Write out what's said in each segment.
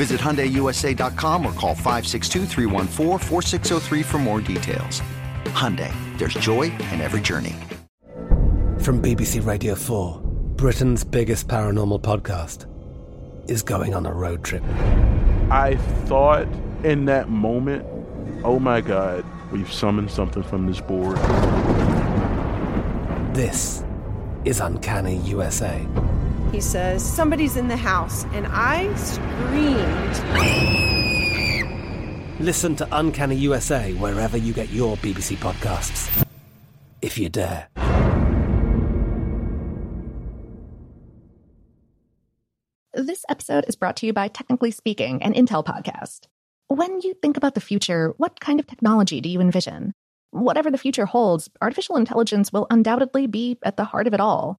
Visit HyundaiUSA.com or call 562 for more details. Hyundai, there's joy in every journey. From BBC Radio 4, Britain's biggest paranormal podcast is going on a road trip. I thought in that moment, oh my God, we've summoned something from this board. This is Uncanny USA. He says, Somebody's in the house. And I screamed. Listen to Uncanny USA wherever you get your BBC podcasts, if you dare. This episode is brought to you by Technically Speaking, an Intel podcast. When you think about the future, what kind of technology do you envision? Whatever the future holds, artificial intelligence will undoubtedly be at the heart of it all.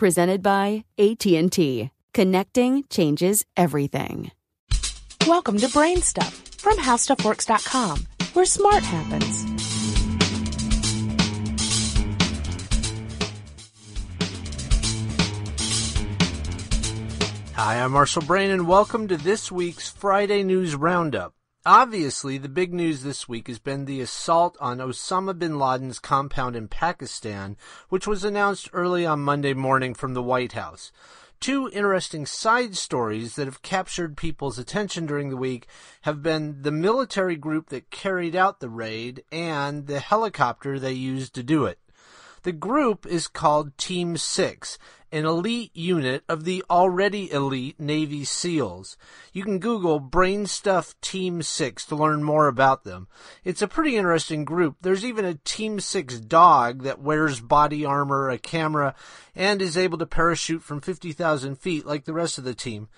presented by AT&T. Connecting changes everything. Welcome to Brain Stuff from HowStuffWorks.com, where smart happens. Hi, I'm Marshall Brain, and welcome to this week's Friday News Roundup. Obviously, the big news this week has been the assault on Osama bin Laden's compound in Pakistan, which was announced early on Monday morning from the White House. Two interesting side stories that have captured people's attention during the week have been the military group that carried out the raid and the helicopter they used to do it. The group is called Team 6 an elite unit of the already elite Navy SEALs. You can Google Brainstuff Team 6 to learn more about them. It's a pretty interesting group. There's even a Team 6 dog that wears body armor, a camera, and is able to parachute from 50,000 feet like the rest of the team.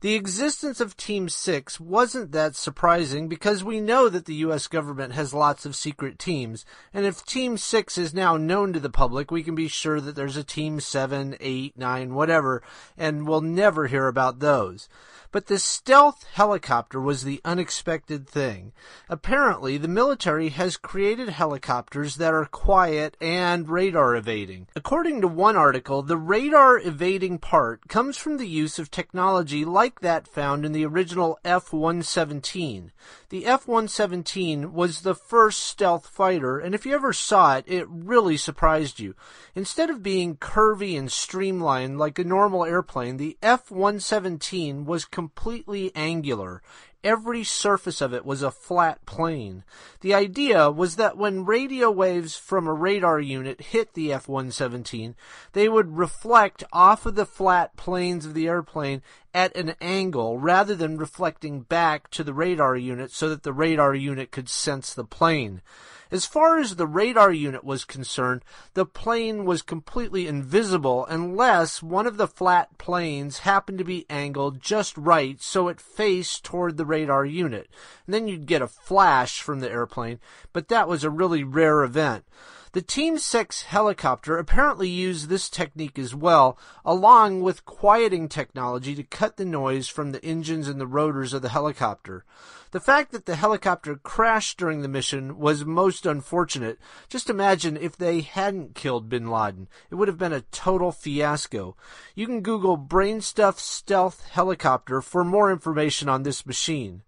The existence of Team 6 wasn't that surprising because we know that the US government has lots of secret teams, and if Team 6 is now known to the public, we can be sure that there's a Team 7, 8, 9, whatever, and we'll never hear about those. But the stealth helicopter was the unexpected thing. Apparently, the military has created helicopters that are quiet and radar evading. According to one article, the radar evading part comes from the use of technology like that found in the original F-117. The F-117 was the first stealth fighter, and if you ever saw it, it really surprised you. Instead of being curvy and streamlined like a normal airplane, the F-117 was completely angular. Every surface of it was a flat plane. The idea was that when radio waves from a radar unit hit the F-117, they would reflect off of the flat planes of the airplane at an angle rather than reflecting back to the radar unit so that the radar unit could sense the plane. As far as the radar unit was concerned, the plane was completely invisible unless one of the flat planes happened to be angled just right so it faced toward the radar unit. And then you'd get a flash from the airplane, but that was a really rare event. The Team 6 helicopter apparently used this technique as well, along with quieting technology to cut the noise from the engines and the rotors of the helicopter. The fact that the helicopter crashed during the mission was most unfortunate. Just imagine if they hadn't killed bin Laden. It would have been a total fiasco. You can Google Brainstuff Stealth Helicopter for more information on this machine.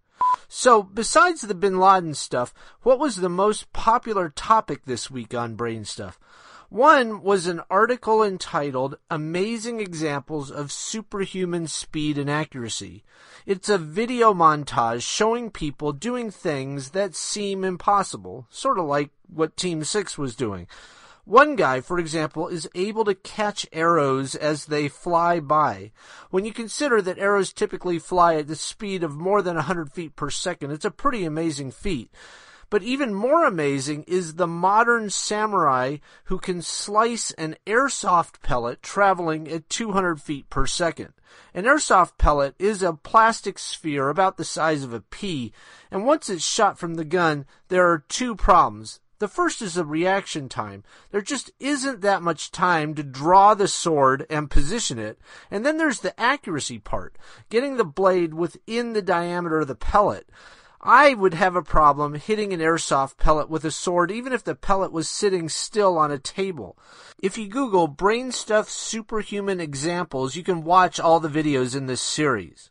So, besides the bin Laden stuff, what was the most popular topic this week on Brain Stuff? One was an article entitled Amazing Examples of Superhuman Speed and Accuracy. It's a video montage showing people doing things that seem impossible, sort of like what Team 6 was doing. One guy, for example, is able to catch arrows as they fly by. When you consider that arrows typically fly at the speed of more than 100 feet per second, it's a pretty amazing feat. But even more amazing is the modern samurai who can slice an airsoft pellet traveling at 200 feet per second. An airsoft pellet is a plastic sphere about the size of a pea, and once it's shot from the gun, there are two problems. The first is the reaction time. There just isn't that much time to draw the sword and position it. And then there's the accuracy part, getting the blade within the diameter of the pellet. I would have a problem hitting an airsoft pellet with a sword even if the pellet was sitting still on a table. If you Google Brainstuff Superhuman Examples, you can watch all the videos in this series.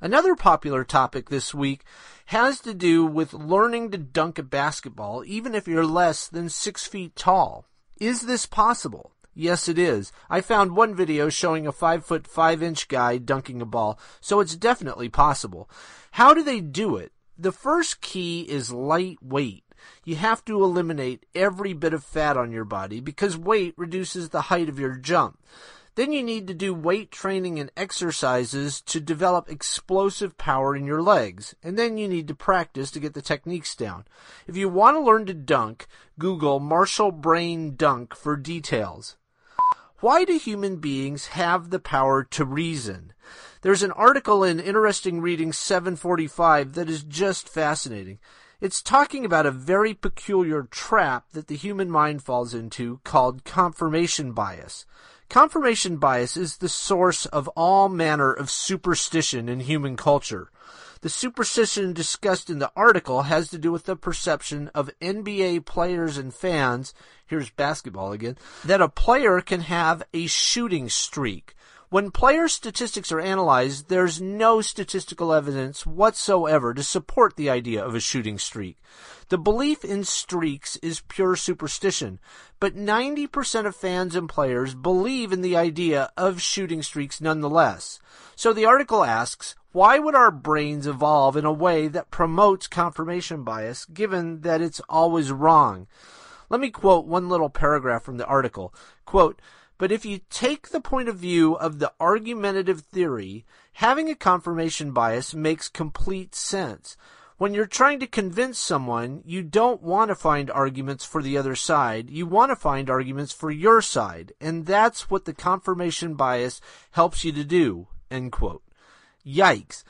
Another popular topic this week has to do with learning to dunk a basketball even if you're less than six feet tall. Is this possible? Yes, it is. I found one video showing a five foot five inch guy dunking a ball, so it's definitely possible. How do they do it? The first key is lightweight. You have to eliminate every bit of fat on your body because weight reduces the height of your jump. Then you need to do weight training and exercises to develop explosive power in your legs. And then you need to practice to get the techniques down. If you want to learn to dunk, Google Marshall Brain Dunk for details. Why do human beings have the power to reason? There's an article in Interesting Reading 745 that is just fascinating. It's talking about a very peculiar trap that the human mind falls into called confirmation bias. Confirmation bias is the source of all manner of superstition in human culture. The superstition discussed in the article has to do with the perception of NBA players and fans, here's basketball again, that a player can have a shooting streak. When player statistics are analyzed, there's no statistical evidence whatsoever to support the idea of a shooting streak. The belief in streaks is pure superstition, but 90% of fans and players believe in the idea of shooting streaks nonetheless. So the article asks, why would our brains evolve in a way that promotes confirmation bias given that it's always wrong? Let me quote one little paragraph from the article. Quote, but if you take the point of view of the argumentative theory, having a confirmation bias makes complete sense. When you're trying to convince someone, you don't want to find arguments for the other side. You want to find arguments for your side. And that's what the confirmation bias helps you to do. End quote. Yikes.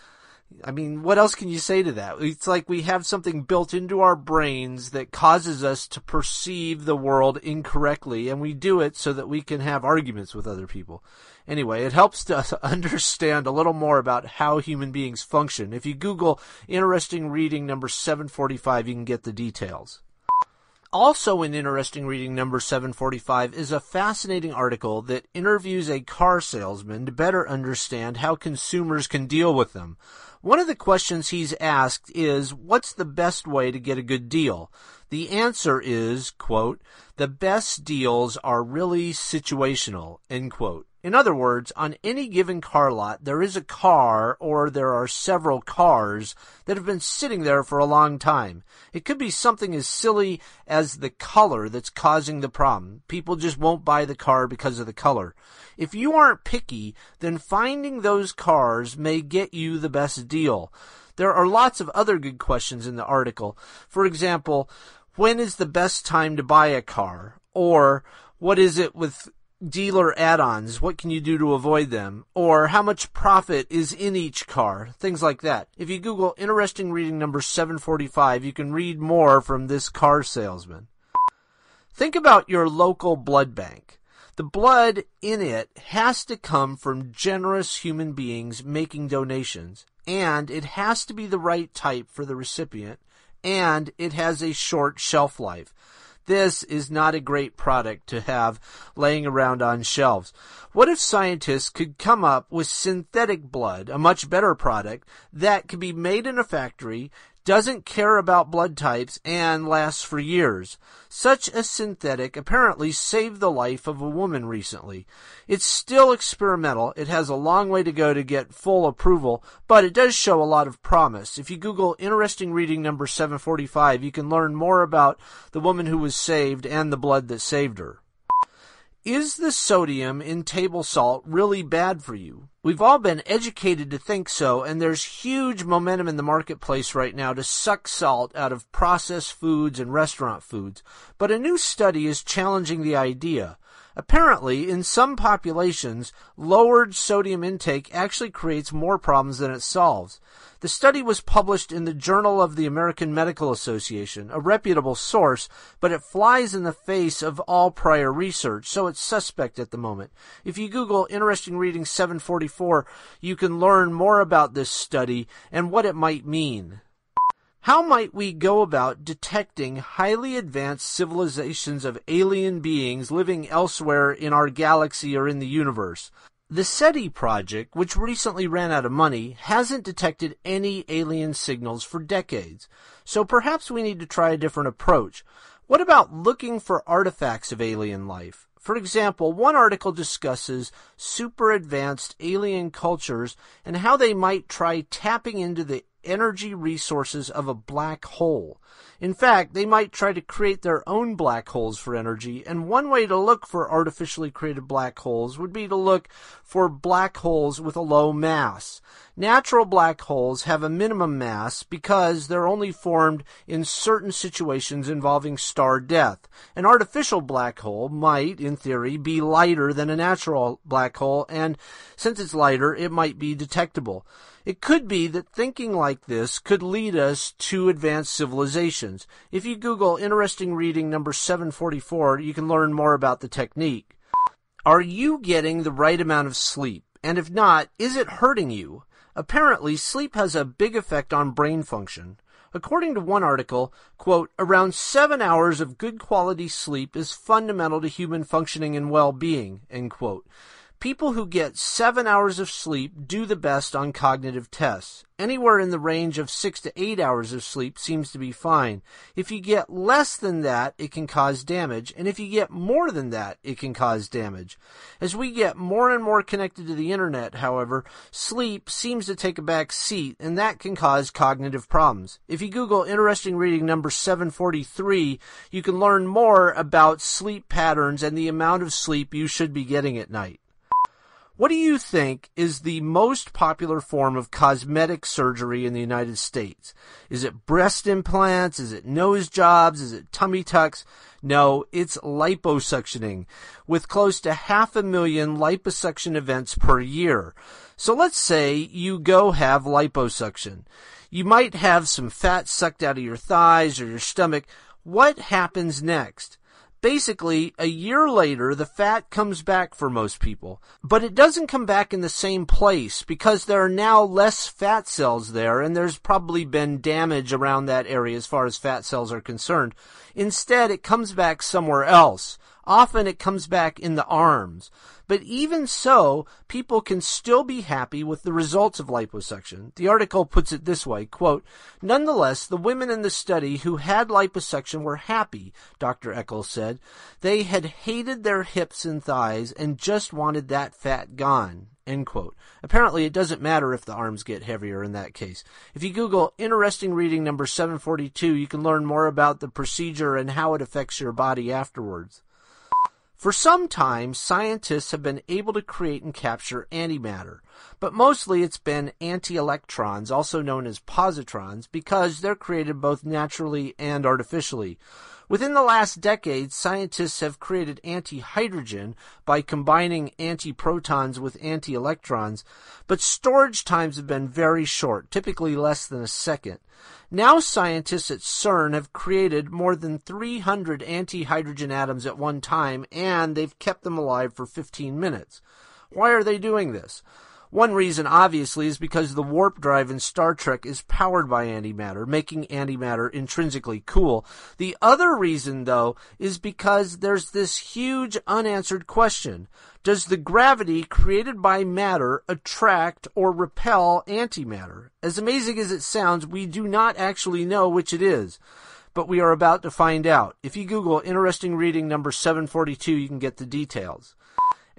I mean, what else can you say to that? It's like we have something built into our brains that causes us to perceive the world incorrectly, and we do it so that we can have arguments with other people. Anyway, it helps to understand a little more about how human beings function. If you Google interesting reading number 745, you can get the details. Also, an interesting reading number 745 is a fascinating article that interviews a car salesman to better understand how consumers can deal with them. One of the questions he's asked is, what's the best way to get a good deal? The answer is, quote, the best deals are really situational, end quote. In other words, on any given car lot, there is a car or there are several cars that have been sitting there for a long time. It could be something as silly as the color that's causing the problem. People just won't buy the car because of the color. If you aren't picky, then finding those cars may get you the best deal. There are lots of other good questions in the article. For example, when is the best time to buy a car? Or what is it with dealer add-ons what can you do to avoid them? Or how much profit is in each car? Things like that. If you google interesting reading number 745 you can read more from this car salesman. Think about your local blood bank. The blood in it has to come from generous human beings making donations and it has to be the right type for the recipient and it has a short shelf life this is not a great product to have laying around on shelves. What if scientists could come up with synthetic blood, a much better product, that could be made in a factory, doesn't care about blood types, and lasts for years? Such a synthetic apparently saved the life of a woman recently. It's still experimental. It has a long way to go to get full approval, but it does show a lot of promise. If you Google interesting reading number 745, you can learn more about the woman who was saved and the blood that saved her. Is the sodium in table salt really bad for you? We've all been educated to think so, and there's huge momentum in the marketplace right now to suck salt out of processed foods and restaurant foods. But a new study is challenging the idea. Apparently, in some populations, lowered sodium intake actually creates more problems than it solves. The study was published in the Journal of the American Medical Association, a reputable source, but it flies in the face of all prior research, so it's suspect at the moment. If you Google Interesting Reading 744, you can learn more about this study and what it might mean. How might we go about detecting highly advanced civilizations of alien beings living elsewhere in our galaxy or in the universe? The SETI project, which recently ran out of money, hasn't detected any alien signals for decades. So perhaps we need to try a different approach. What about looking for artifacts of alien life? For example, one article discusses super advanced alien cultures and how they might try tapping into the energy resources of a black hole. In fact, they might try to create their own black holes for energy, and one way to look for artificially created black holes would be to look for black holes with a low mass. Natural black holes have a minimum mass because they're only formed in certain situations involving star death. An artificial black hole might, in theory, be lighter than a natural black hole, and since it's lighter, it might be detectable. It could be that thinking like this could lead us to advanced civilizations. If you Google interesting reading number 744, you can learn more about the technique. Are you getting the right amount of sleep? And if not, is it hurting you? Apparently, sleep has a big effect on brain function. According to one article, quote, around seven hours of good quality sleep is fundamental to human functioning and well-being, end quote. People who get seven hours of sleep do the best on cognitive tests. Anywhere in the range of six to eight hours of sleep seems to be fine. If you get less than that, it can cause damage, and if you get more than that, it can cause damage. As we get more and more connected to the internet, however, sleep seems to take a back seat, and that can cause cognitive problems. If you Google interesting reading number 743, you can learn more about sleep patterns and the amount of sleep you should be getting at night. What do you think is the most popular form of cosmetic surgery in the United States? Is it breast implants? Is it nose jobs? Is it tummy tucks? No, it's liposuctioning, with close to half a million liposuction events per year. So let's say you go have liposuction. You might have some fat sucked out of your thighs or your stomach. What happens next? Basically, a year later, the fat comes back for most people. But it doesn't come back in the same place because there are now less fat cells there and there's probably been damage around that area as far as fat cells are concerned. Instead, it comes back somewhere else Often it comes back in the arms. But even so, people can still be happy with the results of liposuction. The article puts it this way, quote, Nonetheless, the women in the study who had liposuction were happy, Dr. Eccles said. They had hated their hips and thighs and just wanted that fat gone. End quote. Apparently, it doesn't matter if the arms get heavier in that case. If you Google interesting reading number 742, you can learn more about the procedure and how it affects your body afterwards. For some time, scientists have been able to create and capture antimatter, but mostly it's been anti-electrons, also known as positrons, because they're created both naturally and artificially. Within the last decade, scientists have created anti-hydrogen by combining antiprotons with anti-electrons, but storage times have been very short, typically less than a second. Now scientists at CERN have created more than 300 anti-hydrogen atoms at one time, and they've kept them alive for 15 minutes. Why are they doing this? One reason, obviously, is because the warp drive in Star Trek is powered by antimatter, making antimatter intrinsically cool. The other reason, though, is because there's this huge unanswered question. Does the gravity created by matter attract or repel antimatter? As amazing as it sounds, we do not actually know which it is. But we are about to find out. If you Google interesting reading number 742, you can get the details.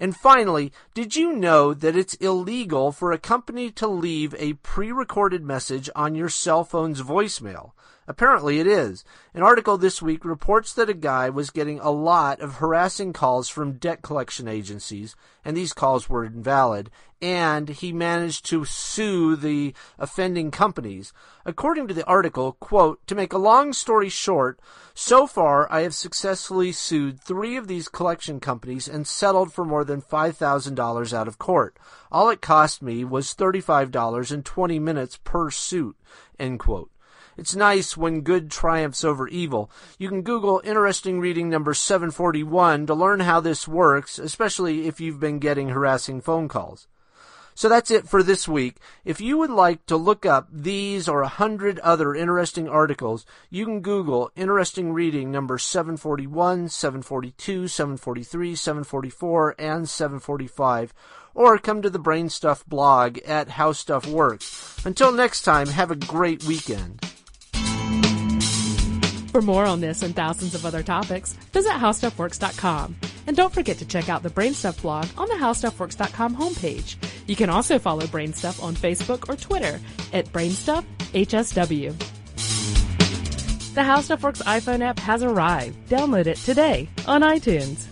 And finally, did you know that it's illegal for a company to leave a pre-recorded message on your cell phone's voicemail? Apparently it is. An article this week reports that a guy was getting a lot of harassing calls from debt collection agencies, and these calls were invalid, and he managed to sue the offending companies. According to the article, quote, to make a long story short, so far I have successfully sued three of these collection companies and settled for more than $5,000 out of court. All it cost me was $35 and 20 minutes per suit, end quote. It's nice when good triumphs over evil. You can Google interesting reading number 741 to learn how this works, especially if you've been getting harassing phone calls. So that's it for this week. If you would like to look up these or a hundred other interesting articles, you can Google interesting reading number 741, 742, 743, 744, and 745, or come to the Brainstuff blog at How Stuff Works. Until next time, have a great weekend. For more on this and thousands of other topics, visit HowStuffWorks.com. And don't forget to check out the Brainstuff blog on the HowStuffWorks.com homepage. You can also follow Brainstuff on Facebook or Twitter at BrainstuffHSW. The HowStuffWorks iPhone app has arrived. Download it today on iTunes.